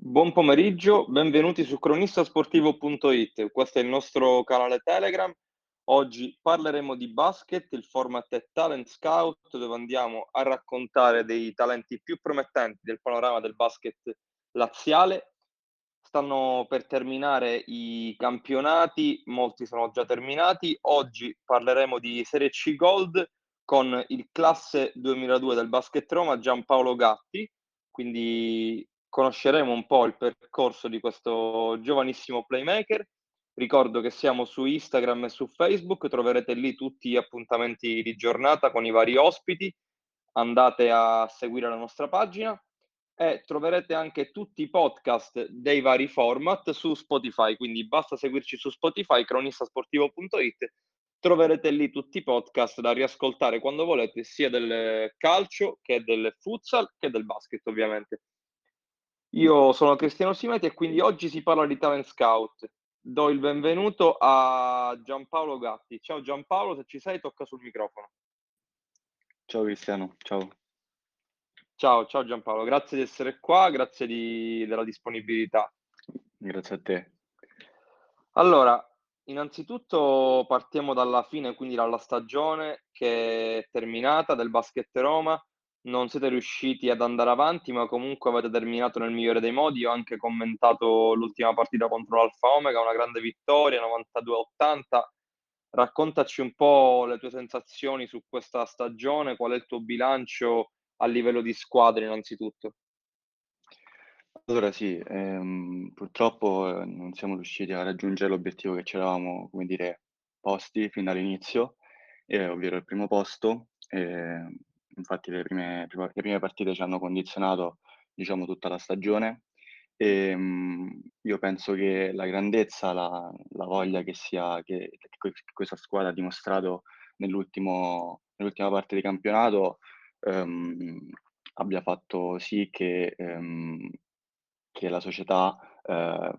Buon pomeriggio, benvenuti su cronistasportivo.it. Questo è il nostro canale Telegram. Oggi parleremo di basket, il format è Talent Scout, dove andiamo a raccontare dei talenti più promettenti del panorama del basket laziale. Stanno per terminare i campionati, molti sono già terminati. Oggi parleremo di Serie C Gold con il classe 2002 del Basket Roma Giampaolo Gatti, quindi conosceremo un po' il percorso di questo giovanissimo playmaker. Ricordo che siamo su Instagram e su Facebook, troverete lì tutti gli appuntamenti di giornata con i vari ospiti. Andate a seguire la nostra pagina e troverete anche tutti i podcast dei vari format su Spotify, quindi basta seguirci su Spotify, cronistasportivo.it, troverete lì tutti i podcast da riascoltare quando volete, sia del calcio che del futsal che del basket ovviamente. Io sono Cristiano Simeti e quindi oggi si parla di Talent Scout. Do il benvenuto a Giampaolo Gatti. Ciao Giampaolo, se ci sei tocca sul microfono. Ciao Cristiano, ciao. Ciao, ciao Giampaolo, grazie di essere qua, grazie di, della disponibilità. Grazie a te. Allora, innanzitutto partiamo dalla fine, quindi dalla stagione che è terminata del Basket Roma non siete riusciti ad andare avanti, ma comunque avete terminato nel migliore dei modi. Ho anche commentato l'ultima partita contro l'Alfa Omega, una grande vittoria, 92-80. Raccontaci un po' le tue sensazioni su questa stagione, qual è il tuo bilancio a livello di squadre innanzitutto. Allora sì, ehm, purtroppo eh, non siamo riusciti a raggiungere l'obiettivo che ci eravamo, come dire, posti fin dall'inizio, eh, ovvero il primo posto. Eh, infatti le prime, le prime partite ci hanno condizionato diciamo, tutta la stagione. E, ehm, io penso che la grandezza, la, la voglia che, sia, che, che, questa squadra ha dimostrato nell'ultima parte di campionato ehm, abbia fatto sì che, ehm, che la società eh,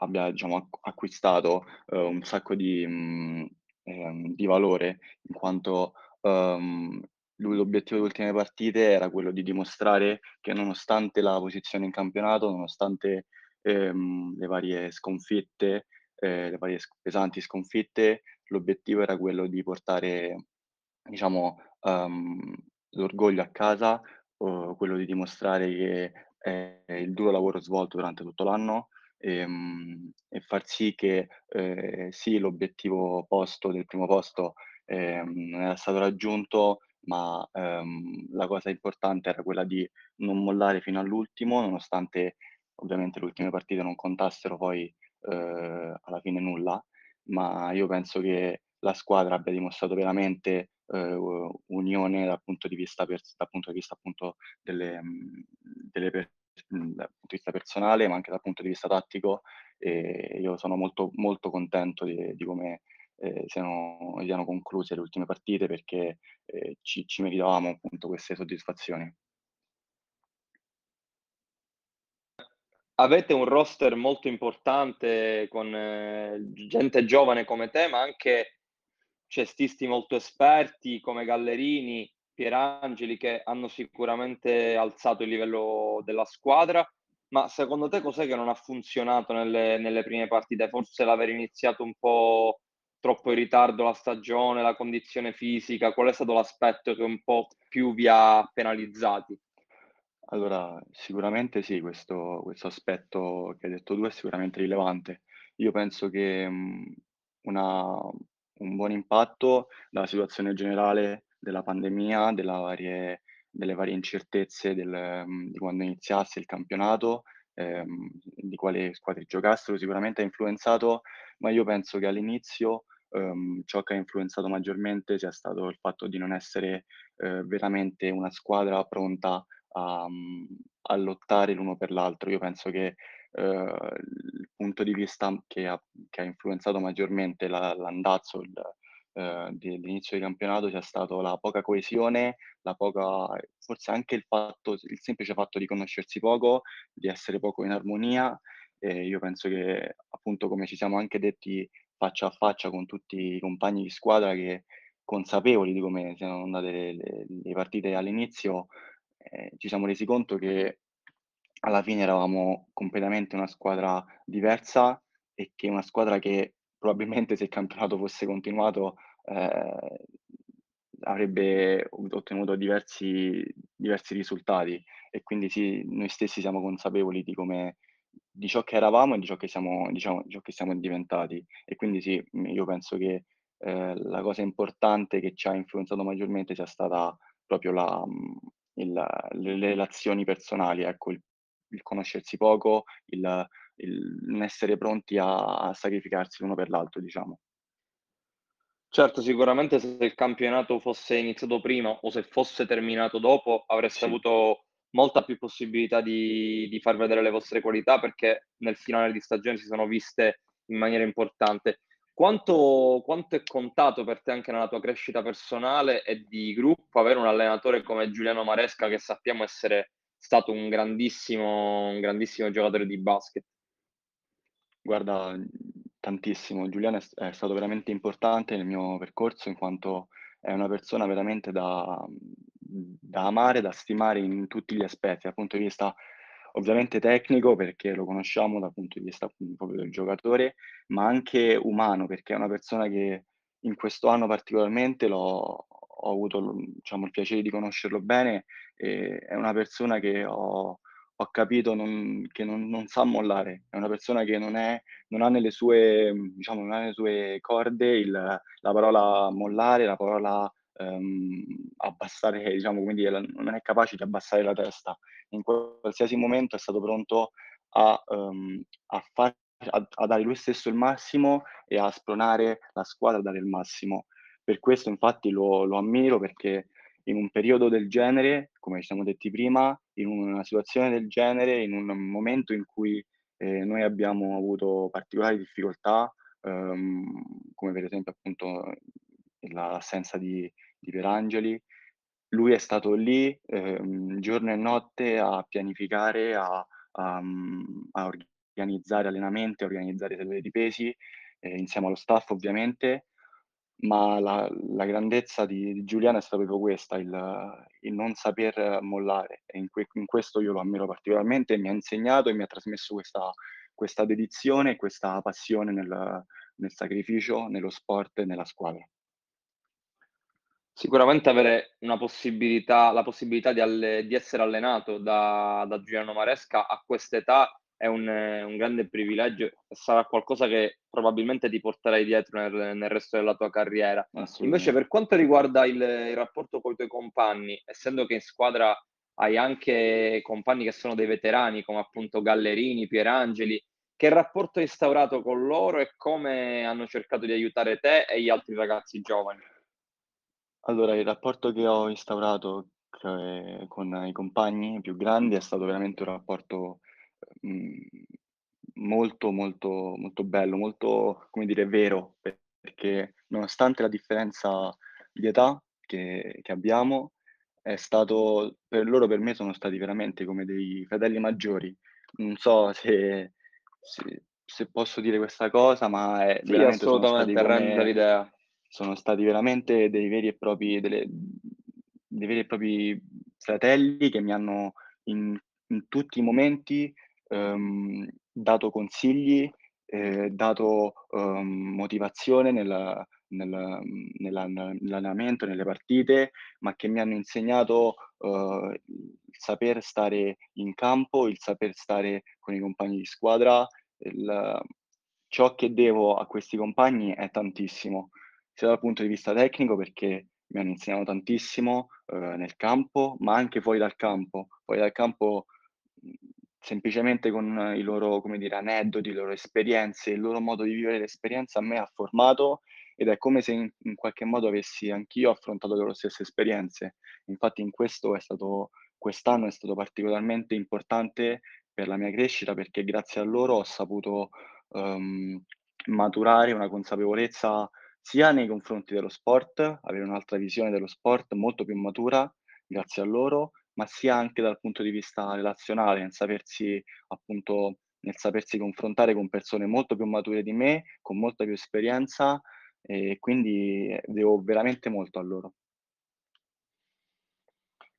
abbia diciamo, acquistato eh, un sacco di, mh, mm, di, valore in quanto um, lui l'obiettivo delle ultime partite era quello di dimostrare che nonostante la posizione in campionato, nonostante ehm, le varie sconfitte, eh, le varie pesanti sconfitte, l'obiettivo era quello di portare, diciamo, um, l'orgoglio a casa, uh, quello di dimostrare che è il duro lavoro svolto durante tutto l'anno e, um, e far sì che eh, sì, l'obiettivo posto del primo posto eh, non era stato raggiunto, ma ehm, la cosa importante era quella di non mollare fino all'ultimo, nonostante ovviamente le ultime partite non contassero poi eh, alla fine nulla, ma io penso che la squadra abbia dimostrato veramente eh, unione dal punto di vista, per, dal punto di vista appunto delle, delle per, dal punto di vista personale, ma anche dal punto di vista tattico e io sono molto, molto contento di, di come eh, siano, siano concluse le ultime partite perché eh, ci, ci meritavamo appunto queste soddisfazioni. Avete un roster molto importante con eh, gente giovane come te, ma anche cestisti molto esperti come Gallerini, Pierangeli, che hanno sicuramente alzato il livello della squadra. Ma secondo te cos'è che non ha funzionato nelle, nelle prime partite? Forse l'aver iniziato un po' troppo in ritardo la stagione, la condizione fisica? Qual è stato l'aspetto che un po' più vi ha penalizzati? Allora, sicuramente sì, questo, questo aspetto che hai detto tu è sicuramente rilevante. Io penso che una, un buon impatto dalla situazione generale della pandemia, varie, delle varie incertezze del, di quando iniziasse il campionato, ehm, di quale squadre giocassero, sicuramente ha influenzato, ma io penso che all'inizio ehm, ciò che ha influenzato maggiormente sia stato il fatto di non essere eh, veramente una squadra pronta a, a, lottare l'uno per l'altro. Io penso che eh, il punto di vista che ha, che ha influenzato maggiormente la, l'andazzo il, eh, dell'inizio di campionato sia stato la poca coesione, la poca, forse anche il fatto, il semplice fatto di conoscersi poco, di essere poco in armonia. E io penso che appunto come ci siamo anche detti faccia a faccia con tutti i compagni di squadra che consapevoli di come siano andate le, le, le partite all'inizio, eh, ci siamo resi conto che alla fine eravamo completamente una squadra diversa e che una squadra che probabilmente se il campionato fosse continuato, ehm, avrebbe ot ottenuto diversi diversi risultati. E quindi sì, noi stessi siamo consapevoli di come di ciò che eravamo e di ciò che siamo diciamo, di ciò che siamo diventati. E quindi sì, mhmm, io penso che, ehm, la cosa importante che ci ha influenzato maggiormente sia stata proprio la mhmm, il le le relazioni personali, ecco, il il conoscersi poco, il il non essere pronti a a sacrificarsi l'uno per l'altro, diciamo. Certo, sicuramente se il campionato fosse iniziato prima o se fosse terminato dopo, avreste Sì. avuto molta più possibilità di di far vedere le vostre qualità, perché nel finale di stagione si sono viste in maniera importante. Quanto quanto è contato per te, anche nella tua crescita personale e di gruppo, avere un allenatore come Giuliano Maresca, che sappiamo essere stato un grandissimo un grandissimo giocatore di basket? Guarda, mhmm, tantissimo. Giuliano è è stato veramente importante nel mio percorso, in quanto è una persona veramente da mhmm, da amare, da stimare in tutti gli aspetti, dal punto di vista ovviamente tecnico, perché lo conosciamo dal punto di vista, appunto, proprio del giocatore, ma anche umano, perché è una persona che in questo anno particolarmente l'ho ho avuto l diciamo il piacere di conoscerlo bene, e è una persona che ho ho capito non che non non sa mollare. È una persona che non è non ha nelle sue diciamo, non ha nelle sue corde il la parola mollare, la parola, ehm, abbassare diciamo, la non è capace di abbassare la testa. In qualsiasi momento è stato pronto a uhm, a far a a dare lui stesso il massimo e a spronare la squadra a dare il massimo. Per questo infatti lo lo ammiro perché in un periodo del genere, come ci siamo detti prima, in una situazione del genere, in un momento in cui, ehm, noi abbiamo avuto particolari difficoltà, uhm, come per esempio appunto l'assenza di di Pierangeli, lui è stato lì, ehm, giorno e notte a pianificare, a a a organizzare allenamenti, a organizzare sedute di pesi, ehm, insieme allo staff ovviamente, ma la la grandezza di di Giuliano è stata proprio questa, il il non saper mollare e in que in questo io lo ammiro particolarmente mi ha insegnato e mi ha trasmesso questa questa dedizione e questa passione nel nel sacrificio, nello sport e nella squadra. Sicuramente avere possibilità la possibilità di alle di essere allenato da da Giuliano Maresca a quest'età è un un grande privilegio sarà qualcosa che probabilmente ti porterai dietro nel nel resto della tua carriera. Invece per quanto riguarda il il rapporto coi tuoi compagni, essendo che in squadra hai anche compagni che sono dei veterani come appunto Gallerini, Pierangeli, che rapporto hai instaurato con loro e come hanno cercato di aiutare te e gli altri ragazzi giovani? Allora, il rapporto che ho instaurato c con i compagni più grandi è stato veramente un rapporto, mhmm, molto, molto, molto bello, molto, come dire, vero, pe perché nonostante la differenza di età che che abbiamo, è stato per loro per me sono stati veramente come dei fratelli maggiori. Non so se se se posso dire questa cosa, ma è Sì, veramente sono stati assolutamente, rende l'idea. sono stati veramente dei veri e propri delle dei veri e propri fratelli che mi hanno in in tutti i momenti, uhm, dato consigli, ehm, dato, uhm, motivazione nel nel mhmm, nell'an nell'allenamento, nelle partite, ma che mi hanno insegnato, uhm, il saper stare in campo, il saper stare con i compagni di squadra, il ciò che devo a questi compagni è tantissimo, sia dal punto di vista tecnico perché mi hanno insegnato tantissimo, uhm, nel campo, ma anche fuori dal campo. Fuori dal campo, semplicemente con i loro, come dire, aneddoti, le loro esperienze, il loro modo di vivere l'esperienza a me ha formato ed è come se in in qualche modo avessi anch'io affrontato le loro stesse esperienze. Infatti in questo è stato quest'anno è stato particolarmente importante per la mia crescita, perché grazie a loro ho saputo, uhm, maturare una consapevolezza sia nei confronti dello sport, avere un'altra visione dello sport molto più matura grazie a loro, ma sia anche dal punto di vista relazionale, nel sapersi appunto nel sapersi confrontare con persone molto più mature di me, con molta più esperienza e quindi, ehm, devo veramente molto a loro.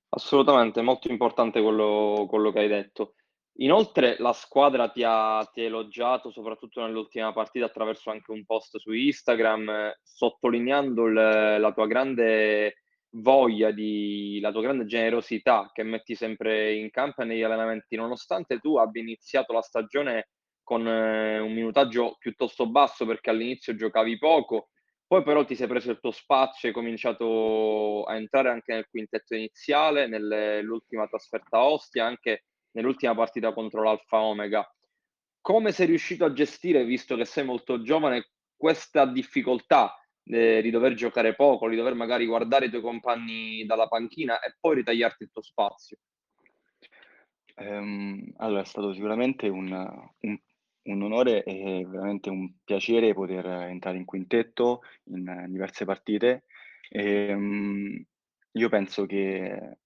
Assolutamente, molto importante quello quello che hai detto. Inoltre la squadra ti ha ti ha elogiato, soprattutto nell'ultima partita, attraverso anche un post su Instagram, sottolineando il la tua grande voglia di la tua grande generosità che metti sempre in campo e negli allenamenti, nonostante tu abbia iniziato la stagione con un minutaggio piuttosto basso, perché all'inizio giocavi poco, poi però ti sei preso il tuo spazio, hai cominciato a entrare anche nel quintetto iniziale, nell'ultima trasferta a Ostia, anche nell'ultima partita contro l'Alfa Omega. Come sei riuscito a gestire, visto che sei molto giovane, questa difficoltà eh, di dover giocare poco, di dover magari guardare i tuoi compagni dalla panchina e poi ritagliarti il tuo spazio? Ehm, allora è stato sicuramente un un un onore e veramente un piacere poter entrare in quintetto in diverse partite. Ehm, io penso che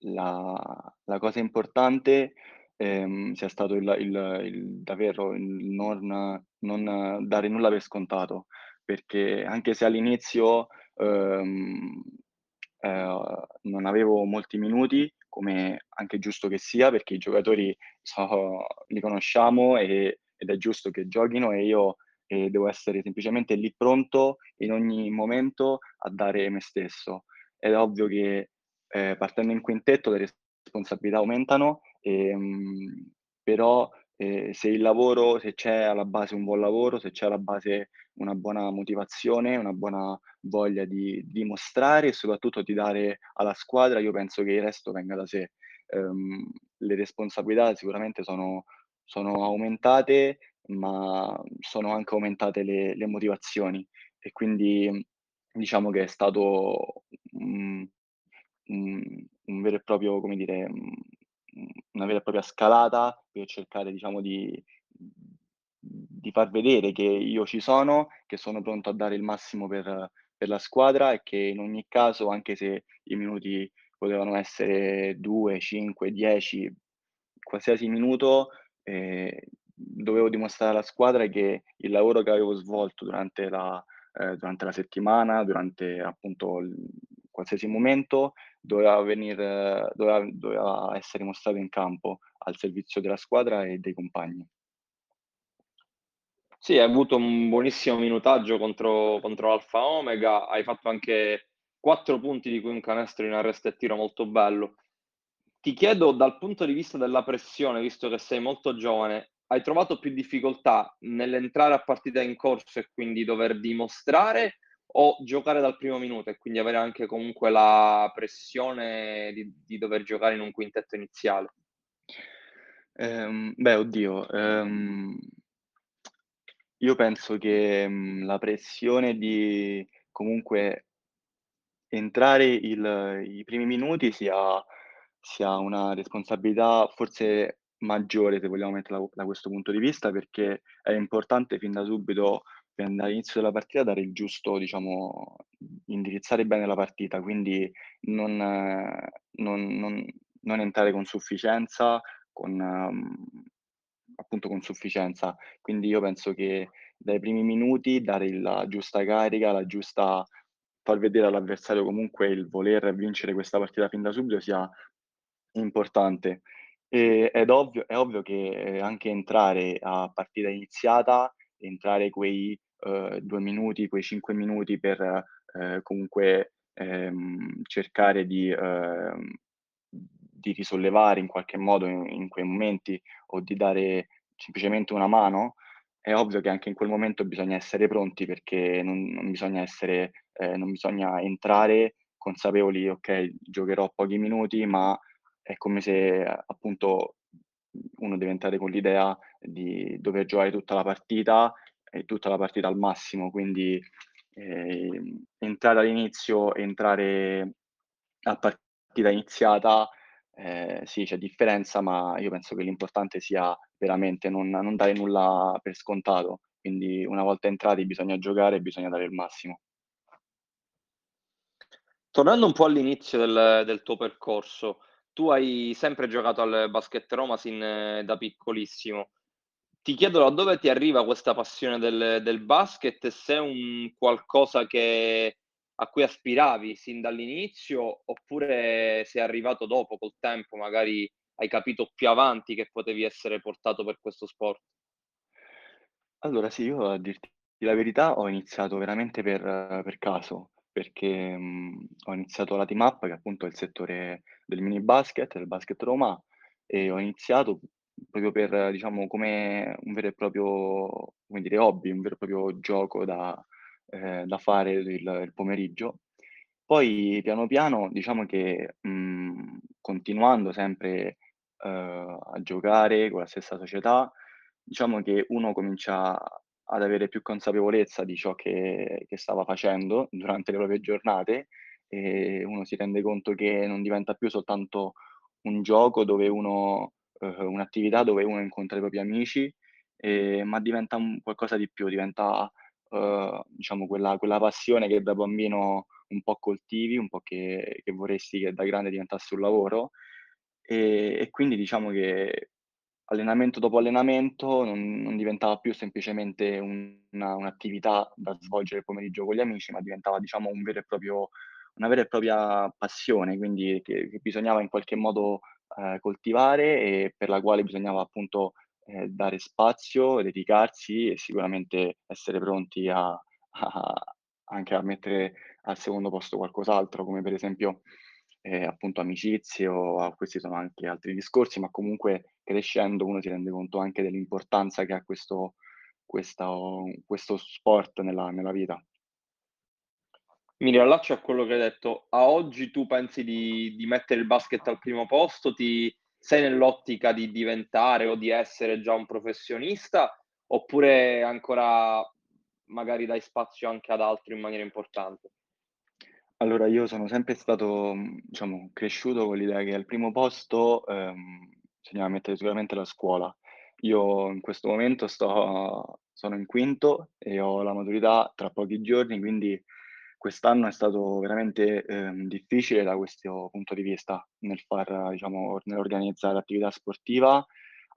la la cosa importante, ehm, sia stato il il il davvero il non non dare nulla per scontato, perché anche se all'inizio, ehm, non avevo molti minuti, come anche giusto che sia, perché i giocatori so li conosciamo e ed è giusto che giochino e io, ehm, devo essere semplicemente lì pronto in ogni momento a dare me stesso. È ovvio che, ehm, partendo in quintetto le responsabilità aumentano, ehm, però, ehm, se il lavoro se c'è alla base un buon lavoro, se c'è alla base una buona motivazione, una buona voglia di dimostrare e soprattutto di dare alla squadra, io penso che il resto venga da sé. Ehm, le responsabilità sicuramente sono sono aumentate, ma sono anche aumentate le le motivazioni e quindi diciamo che è stato, mhmm, un un vero e proprio come dire, una vera e propria scalata per cercare diciamo di di far vedere che io ci sono, che sono pronto a dare il massimo per per la squadra e che in ogni caso, anche se i minuti potevano essere 2, 5, 10, qualsiasi minuto, ehm, dovevo dimostrare alla squadra che il lavoro che avevo svolto durante la ehm, durante la settimana, durante appunto qualsiasi momento, doveva venir doveva doveva essere mostrato in campo al servizio della squadra e dei compagni. Sì, hai avuto un buonissimo minutaggio contro contro l'Alfa Omega, hai fatto anche 4 punti, di cui un canestro in arresto e tiro molto bello. Ti chiedo dal punto di vista della pressione, visto che sei molto giovane, hai trovato più difficoltà nell'entrare a partita in corso e quindi dover dimostrare o giocare dal primo minuto e quindi avere anche comunque la pressione di di dover giocare in un quintetto iniziale? Ehm, beh oddio, ehm io penso che, mhmm, la pressione di comunque entrare il i primi minuti sia sia una responsabilità forse maggiore, se vogliamo metterla da questo punto di vista, perché è importante fin da subito, fin dall'inizio della partita, dare il giusto diciamo indirizzare bene la partita, quindi non non non non entrare con sufficienza, con mhmm, appunto con sufficienza. Quindi io penso che dai primi minuti dare la giusta carica, la giusta far vedere all'avversario comunque il voler vincere questa partita fin da subito sia importante. Ehm, ed ovvio è ovvio che anche entrare a partita iniziata, entrare quei, uhm, 2 minuti, quei 5 minuti per, ehm, comunque, ehm, cercare di uhm, di risollevare in qualche modo in in quei momenti o di dare semplicemente una mano, è ovvio che anche in quel momento bisogna essere pronti perché non non bisogna essere ehm, non bisogna entrare consapevoli: "Okay, giocherò pochi minuti", ma è come se appunto uno deve entrare con l'idea di dover giocare tutta la partita e tutta la partita al massimo. Quindi, ehm, entrare all'inizio, entrare a partita iniziata, ehm, sì c'è differenza, ma io penso che l'importante sia veramente non non dare nulla per scontato. Quindi una volta entrati bisogna giocare e bisogna dare il massimo. Tornando un po' all'inizio del del tuo percorso, tu hai sempre giocato al Basket Roma sin da piccolissimo. Ti chiedo da dove ti arriva questa passione del del basket se è un qualcosa che a cui aspiravi sin dall'inizio, oppure se è arrivato dopo col tempo, magari hai capito più avanti che potevi essere portato per questo sport? Allora sì, io a dirti la verità ho iniziato veramente per per caso, perché, mhmm, ho iniziato la Team Up, che appunto è il settore del mini basket, del basket Roma, e ho iniziato proprio per, diciamo, come un vero e proprio, come dire, hobby, un vero e proprio gioco da ehm, da fare il il pomeriggio. Poi piano piano diciamo che, mhmm, continuando sempre, uhm, a giocare con la stessa società, diciamo che uno comincia ad avere più consapevolezza di ciò che che stava facendo durante le proprie giornate, e uno si rende conto che non diventa più soltanto un gioco dove uno uhm, un'attività dove uno incontra i propri amici, ehm, ma diventa un qualcosa di più, diventa, uhm, diciamo quella quella passione che da bambino un po' coltivi, un po' che che vorresti che da grande diventasse un lavoro. Ehm, e quindi diciamo che allenamento dopo allenamento non non diventava più semplicemente un una un'attività da svolgere il pomeriggio con gli amici, ma diventava diciamo un vero e proprio una vera e propria passione, quindi che che bisognava in qualche modo, ehm, coltivare e per la quale bisognava appunto, ehm, dare spazio, dedicarsi e sicuramente essere pronti a a anche a mettere al secondo posto qualcos'altro, come per esempio, ehm, appunto amicizie o a questi sono anche altri discorsi, ma comunque crescendo uno si rende conto anche dell'importanza che ha questo questo questo sport nella nella vita. Mi riallaccio a quello che hai detto. A oggi tu pensi di di mettere il basket al primo posto? Ti sei nell'ottica di diventare o di essere già un professionista, oppure ancora magari dai spazio anche ad altro in maniera importante? Allora io sono sempre stato, mhmm, diciamo cresciuto con l'idea che al primo posto, ehm, bisognava mettere sicuramente la scuola. Io in questo momento sto sono in quinto e ho la maturità tra pochi giorni, quindi quest'anno è stato veramente, ehm, difficile da questo punto di vista, nel far diciamo nell'organizzare attività sportiva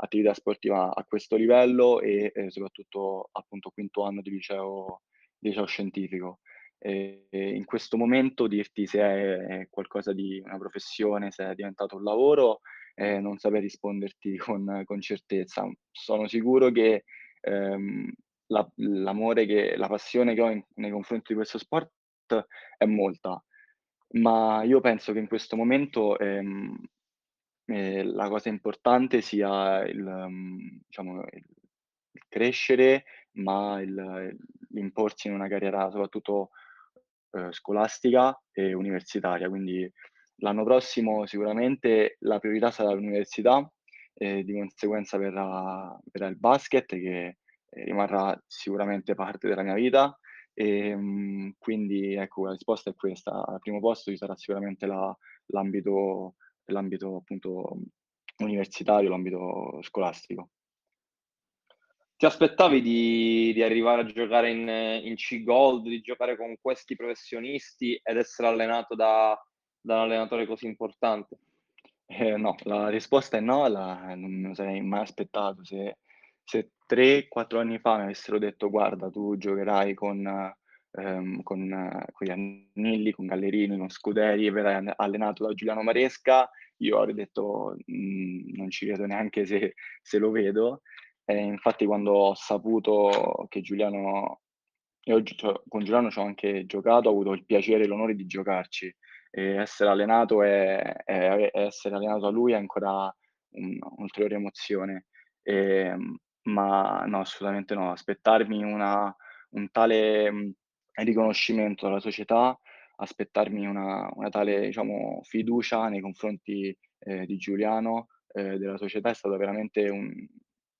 attività sportiva a questo livello e, ehm, soprattutto appunto quinto anno di liceo liceo scientifico. Ehm, in questo momento dirti se è è qualcosa di una professione, se è diventato un lavoro, ehm, non saprei risponderti con con certezza. Sono sicuro che, ehm, la l'amore che la passione che ho in nei confronti di questo sport è molta, ma io penso che in questo momento, ehm, ehm, la cosa importante sia il mhmm, diciamo il crescere, ma il l'imporsi in una carriera soprattutto uhm, scolastica e universitaria. Quindi l'anno prossimo sicuramente la priorità sarà l'università e di conseguenza verrà verrà il basket che, ehm, rimarrà sicuramente parte della mia vita. Ehm, quindi ecco la risposta è questa: al primo posto ci sarà sicuramente la l'ambito l'ambito appunto universitario, l'ambito scolastico. Ti aspettavi di di arrivare a giocare in in C-Gold, di giocare con questi professionisti ed essere allenato da da un allenatore così importante? Eh no, la risposta è no, la non me lo sarei mai aspettato. Se se 3, 4 anni fa mi avessero detto: "Guarda, tu giocherai con ehm, con con gli Agnelli, con Gallerini, con Scuderi e verrai alle allenato da Giuliano Maresca", io avrei detto: "Mhmm, non ci credo neanche se se lo vedo". E infatti quando ho saputo che Giuliano e c'ho con Giuliano c'ho anche giocato, ho avuto il piacere e l'onore di giocarci. E essere allenato è essere allenato da lui è ancora un un'ulteriore emozione. Ehm, ma no, assolutamente no. Aspettarmi una un tale, mhmm, riconoscimento dalla società, aspettarmi una una tale, diciamo, fiducia nei confronti, ehm, di Giuliano, ehm, della società è stato veramente un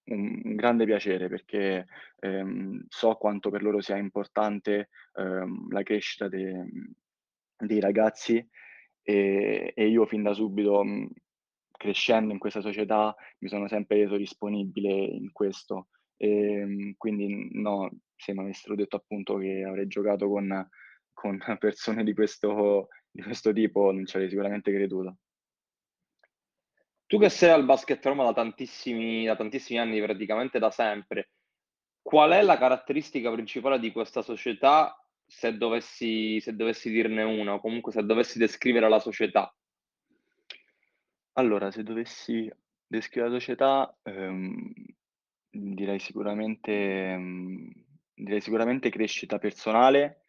un grande piacere perché, ehm, so quanto per loro sia importante, ehm, la crescita de mhmm, dei ragazzi, ehm, e io fin da subito, mhmm, crescendo in questa società, mi sono sempre reso disponibile in questo. Ehm, quindi no, se m'avessero detto appunto che avrei giocato con con persone di questo di questo tipo, non ci avrei sicuramente creduto. Tu che sei al Basket Roma da tantissimi da tantissimi anni, praticamente da sempre, qual è la caratteristica principale di questa società, se dovessi se dovessi dirne una, o comunque se dovessi descrivere la società? Allora, se dovessi descrivere la società, ehm, direi sicuramente mhmm, direi sicuramente crescita personale,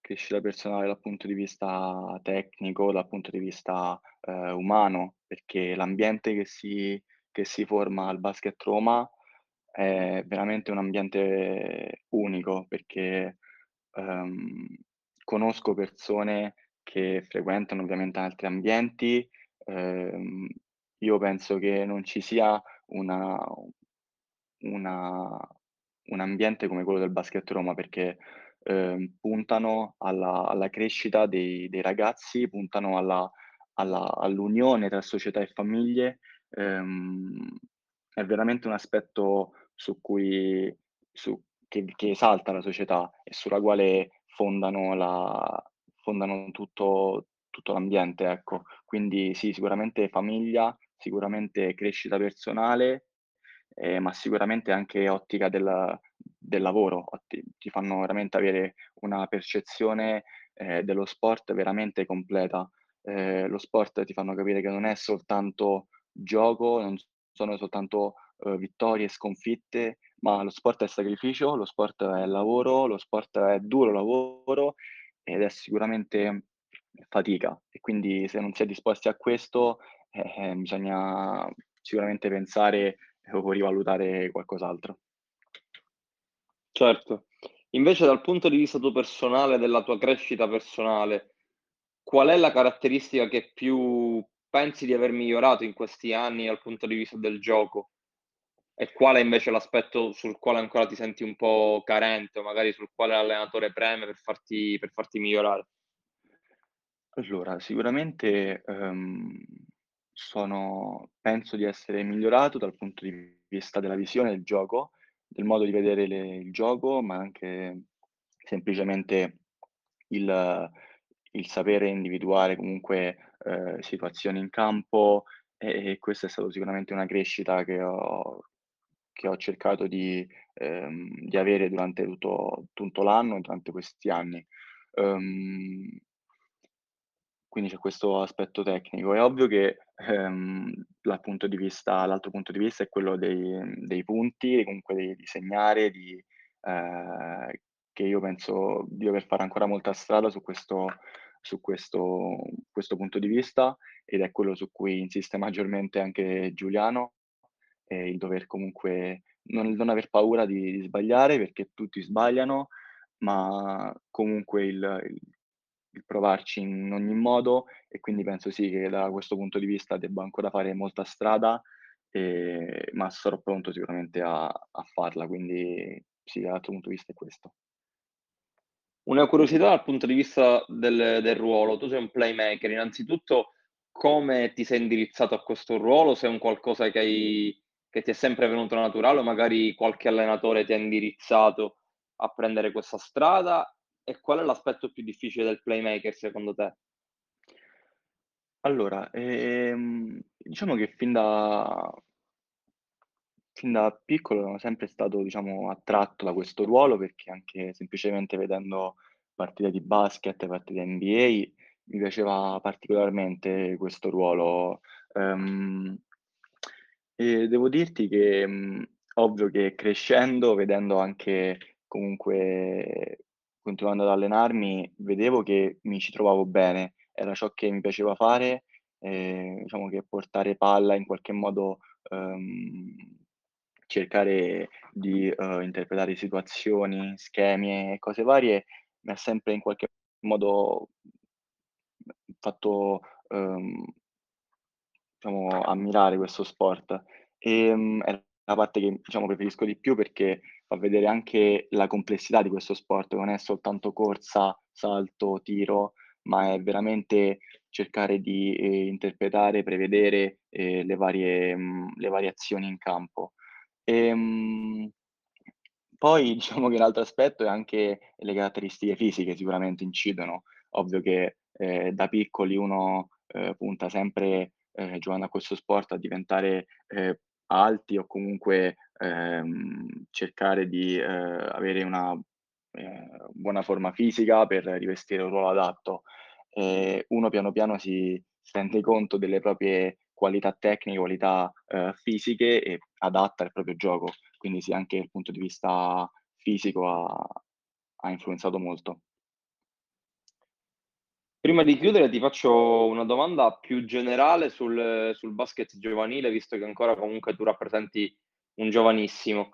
crescita personale dal punto di vista tecnico, dal punto di vista, ehm, umano, perché l'ambiente che si che si forma al Basket Roma è veramente un ambiente unico, perché, ehm, conosco persone che frequentano ovviamente altri ambienti Ehm, io penso che non ci sia una una un ambiente come quello del Basket Roma perché, ehm, puntano alla alla crescita dei dei ragazzi, puntano alla alla all'unione tra società e famiglie. Ehm, è veramente un aspetto su cui su che che esalta la società e sulla quale fondano la fondano tutto tutto l'ambiente, ecco. Quindi sì, sicuramente famiglia, sicuramente crescita personale ehm, ma sicuramente anche ottica del del lavoro, otti ti fanno veramente avere una percezione, ehm, dello sport veramente completa. Ehm, lo sport ti fanno capire che non è soltanto gioco, non sono soltanto, uhm, vittorie e sconfitte, ma lo sport è sacrificio, lo sport è lavoro, lo sport è duro lavoro ed è sicuramente fatica. E quindi se non si è disposti a questo, eh, eh, bisogna sicuramente pensare o rivalutare qualcos'altro. Certo. Invece dal punto di vista tuo personale, della tua crescita personale, qual è la caratteristica che più pensi di aver migliorato in questi anni dal punto di vista del gioco? E qual è invece l'aspetto sul quale ancora ti senti un po' carente o magari sul quale l'allenatore preme per farti per farti migliorare? Allora, sicuramente, ehm, sono penso di essere migliorato dal punto di vista della visione del gioco, del modo di vedere le il gioco, ma anche semplicemente il il sapere individuare comunque, ehm, situazioni in campo e e questa è stato sicuramente una crescita che ho che ho cercato di ehm, di avere durante tutto tutto l'anno durante questi anni. Uhm quindi c'è questo aspetto tecnico. È ovvio che, ehm, punto vista l'altro punto di vista è quello dei dei punti, comunque di di segnare, di ehm, che io penso di dover fare ancora molta strada su questo su questo questo punto di vista, ed è quello su cui insiste maggiormente anche Giuliano, e il dover comunque non non aver paura di di sbagliare, perché tutti sbagliano, ma comunque il il il provarci in ogni modo e quindi penso sì che da questo punto di vista debba ancora fare molta strada, ehm, ma sarò pronto sicuramente a a farla, quindi sì, dall'altro punto di vista è questo. Una curiosità dal punto di vista del del ruolo. Tu sei un playmaker, innanzitutto come ti sei indirizzato a questo ruolo? Se è un qualcosa che hai che ti è sempre venuto naturale o magari qualche allenatore ti ha indirizzato a prendere questa strada? E qual è l'aspetto più difficile del playmaker secondo te? Allora, ehm, diciamo che fin da Fin da piccolo ero sempre stato, diciamo, attratto da questo ruolo, perché anche semplicemente vedendo partite di basket, partite NBA, mi piaceva particolarmente questo ruolo. Ehm, e devo dirti che, mhmm, ovvio che crescendo, vedendo anche comunque continuando ad allenarmi, vedevo che mi ci trovavo bene, era ciò che mi piaceva fare, ehm, diciamo che portare palla in qualche modo, ehm cercare di, uhm, interpretare situazioni, schemi e cose varie, mi ha sempre in qualche modo, mhmm, fatto, uhm, diciamo ammirare questo sport. Ehm, è la parte che, diciamo, preferisco di più perché fa vedere anche la complessità di questo sport, non è soltanto corsa, salto, tiro, ma è veramente cercare di, ehm, interpretare, prevedere, ehm, le varie mhmm, le varie azioni in campo. Ehm, poi diciamo che l'altro aspetto è anche le caratteristiche fisiche sicuramente incidono. Ovvio che, ehm, da piccoli uno, ehm, punta sempre, ehm, giocando a questo sport a diventare, ehm, alti o comunque, ehm, cercare di, ehm, avere una, ehm, buona forma fisica per rivestire un ruolo adatto. Ehm, uno piano piano si si rende conto delle proprie qualità tecniche, qualità eh, fisiche e adatta al proprio gioco. Quindi sì, anche dal punto di vista fisico ha, ha influenzato molto. Prima di chiudere ti faccio una domanda più generale sul, sul basket giovanile, visto che ancora comunque tu rappresenti un giovanissimo.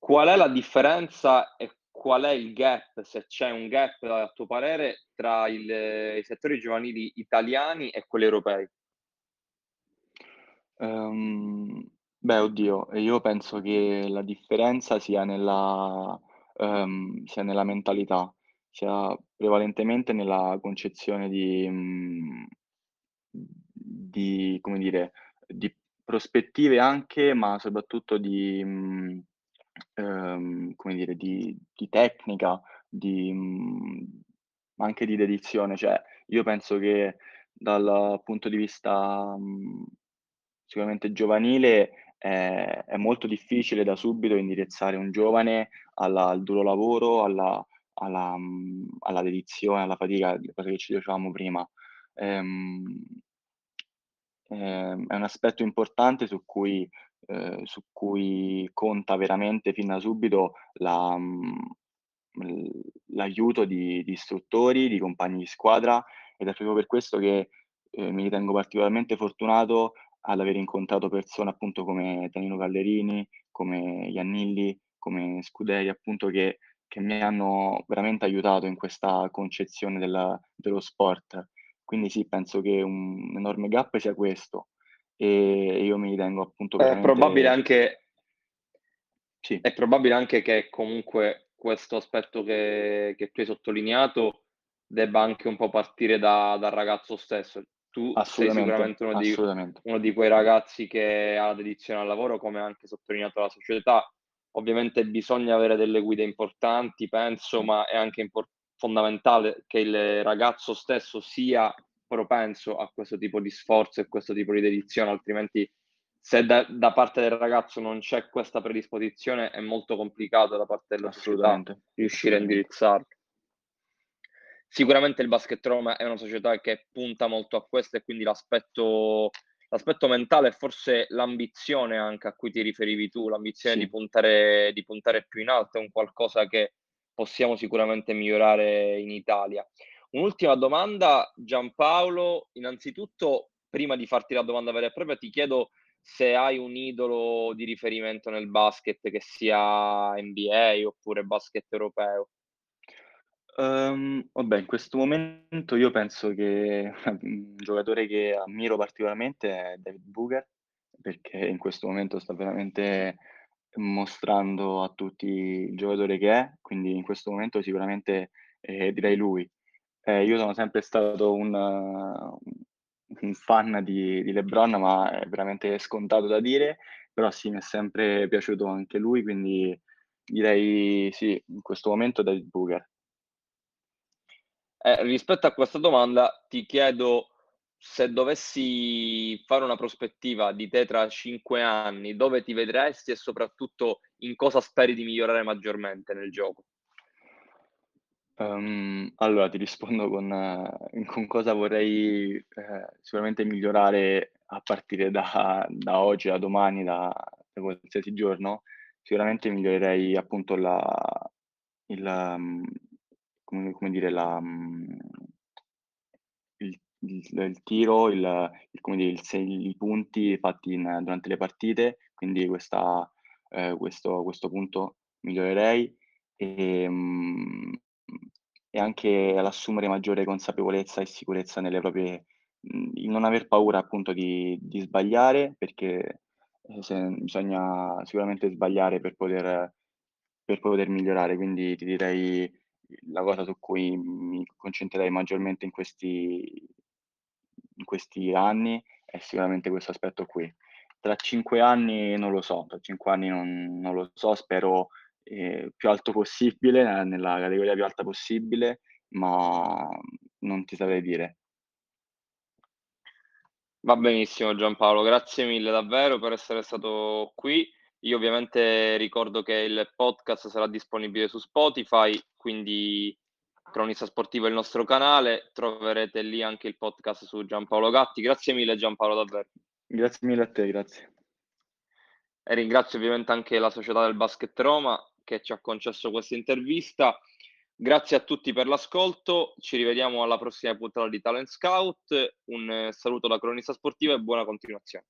Qual è la differenza e qual è il gap, se c'è un gap a tuo parere, tra il, i settori giovanili italiani e quelli europei? Um, beh, oddio, io penso che la differenza sia nella, um, sia nella mentalità, sia prevalentemente nella concezione di, mhmm, di come dire, di prospettive anche, ma soprattutto di mhmm, ehm, come dire, di di tecnica, di mhmm, anche di dedizione. Cioè, io penso che dal punto di vista, sicuramente giovanile, è è molto difficile da subito indirizzare un giovane alla al duro lavoro, alla alla mhmm, alla dedizione, alla fatica, le cose che ci dicevamo prima. Ehm, ehm, è un aspetto importante su cui ehm, su cui conta veramente fin da subito la l l'aiuto di di istruttori, di compagni di squadra ed è proprio per questo che, ehm, mi ritengo particolarmente fortunato ad aver incontrato persone appunto come Danilo Gallerini, come Iannilli, come Scuderi appunto che che mi hanno veramente aiutato in questa concezione del dello sport. Quindi sì, penso che un enorme gap sia questo. E io mi ritengo appunto È probabile anche sì, è probabile anche che comunque questo aspetto che che tu hai sottolineato debba anche un po' partire da dal ragazzo stesso. Tu sei sicuramente uno di uno di quei ragazzi che ha dedizione al lavoro, come ha anche sottolineato la società. Ovviamente bisogna avere delle guide importanti, penso, ma è anche impor fondamentale che il ragazzo stesso sia propenso a questo tipo di sforzo e questo tipo di dedizione, altrimenti se da da parte del ragazzo non c'è questa predisposizione, è molto complicato da parte della società riuscire a indirizzarlo. Sicuramente il Basket Roma è una società che punta molto a questo e quindi l'aspetto l'aspetto mentale e forse l'ambizione anche a cui ti riferivi tu, l'ambizione di Sì. puntare di puntare più in alto è un qualcosa che possiamo sicuramente migliorare in Italia. Un'ultima domanda, Giampaolo, innanzitutto prima di farti la domanda vera e propria, ti chiedo se hai un idolo di riferimento nel basket, che sia NBA oppure basket europeo. Uhm, vabbè, in questo momento io penso che un giocatore che ammiro particolarmente è David Booker, perché in questo momento sta veramente mostrando a tutti il giocatore che è, quindi in questo momento sicuramente, ehm, direi lui. Ehm, io sono sempre stato un un fan di di LeBron, ma è veramente scontato da dire, però sì, mi è sempre piaciuto anche lui, quindi direi sì, in questo momento David Booker. Eh, rispetto a questa domanda ti chiedo se dovessi fare una prospettiva di te tra 5 anni, dove ti vedresti e soprattutto in cosa speri di migliorare maggiormente nel gioco? Uhm, allora ti rispondo con eh, con cosa vorrei, ehm, sicuramente migliorare a partire da da oggi, da domani, da da qualsiasi giorno. Sicuramente migliorerei appunto la il mhmm, come come dire, la mhmm, il il il tiro, il il come dire, il i punti fatti in durante le partite, quindi questa ehm, questo questo punto migliorerei. Ehm, e anche l'assumere maggiore consapevolezza e sicurezza nelle proprie mhmm, il non aver paura appunto di di sbagliare, perché, ehm, se bisogna sicuramente sbagliare per poter per poter migliorare. Quindi ti direi la cosa su cui mi concentrerei maggiormente in questi in questi anni è sicuramente questo aspetto qui. Tra 5 anni non lo so, tra 5 anni non non lo so, spero, ehm, più alto possibile, nella categoria più alta possibile, ma non ti saprei dire. Va benissimo Giampaolo, grazie mille davvero per essere stato qui. Io ovviamente ricordo che il podcast sarà disponibile su Spotify, quindi Cronista Sportivo è il nostro canale, troverete lì anche il podcast su Giampaolo Gatti. Grazie mille Giampaolo davvero. Grazie mille a te, grazie. E ringrazio ovviamente anche la società del Basket Roma che ci ha concesso questa intervista. Grazie a tutti per l'ascolto, ci rivediamo alla prossima puntata di Talent Scout, un saluto da cronista sportivo e buona continuazione.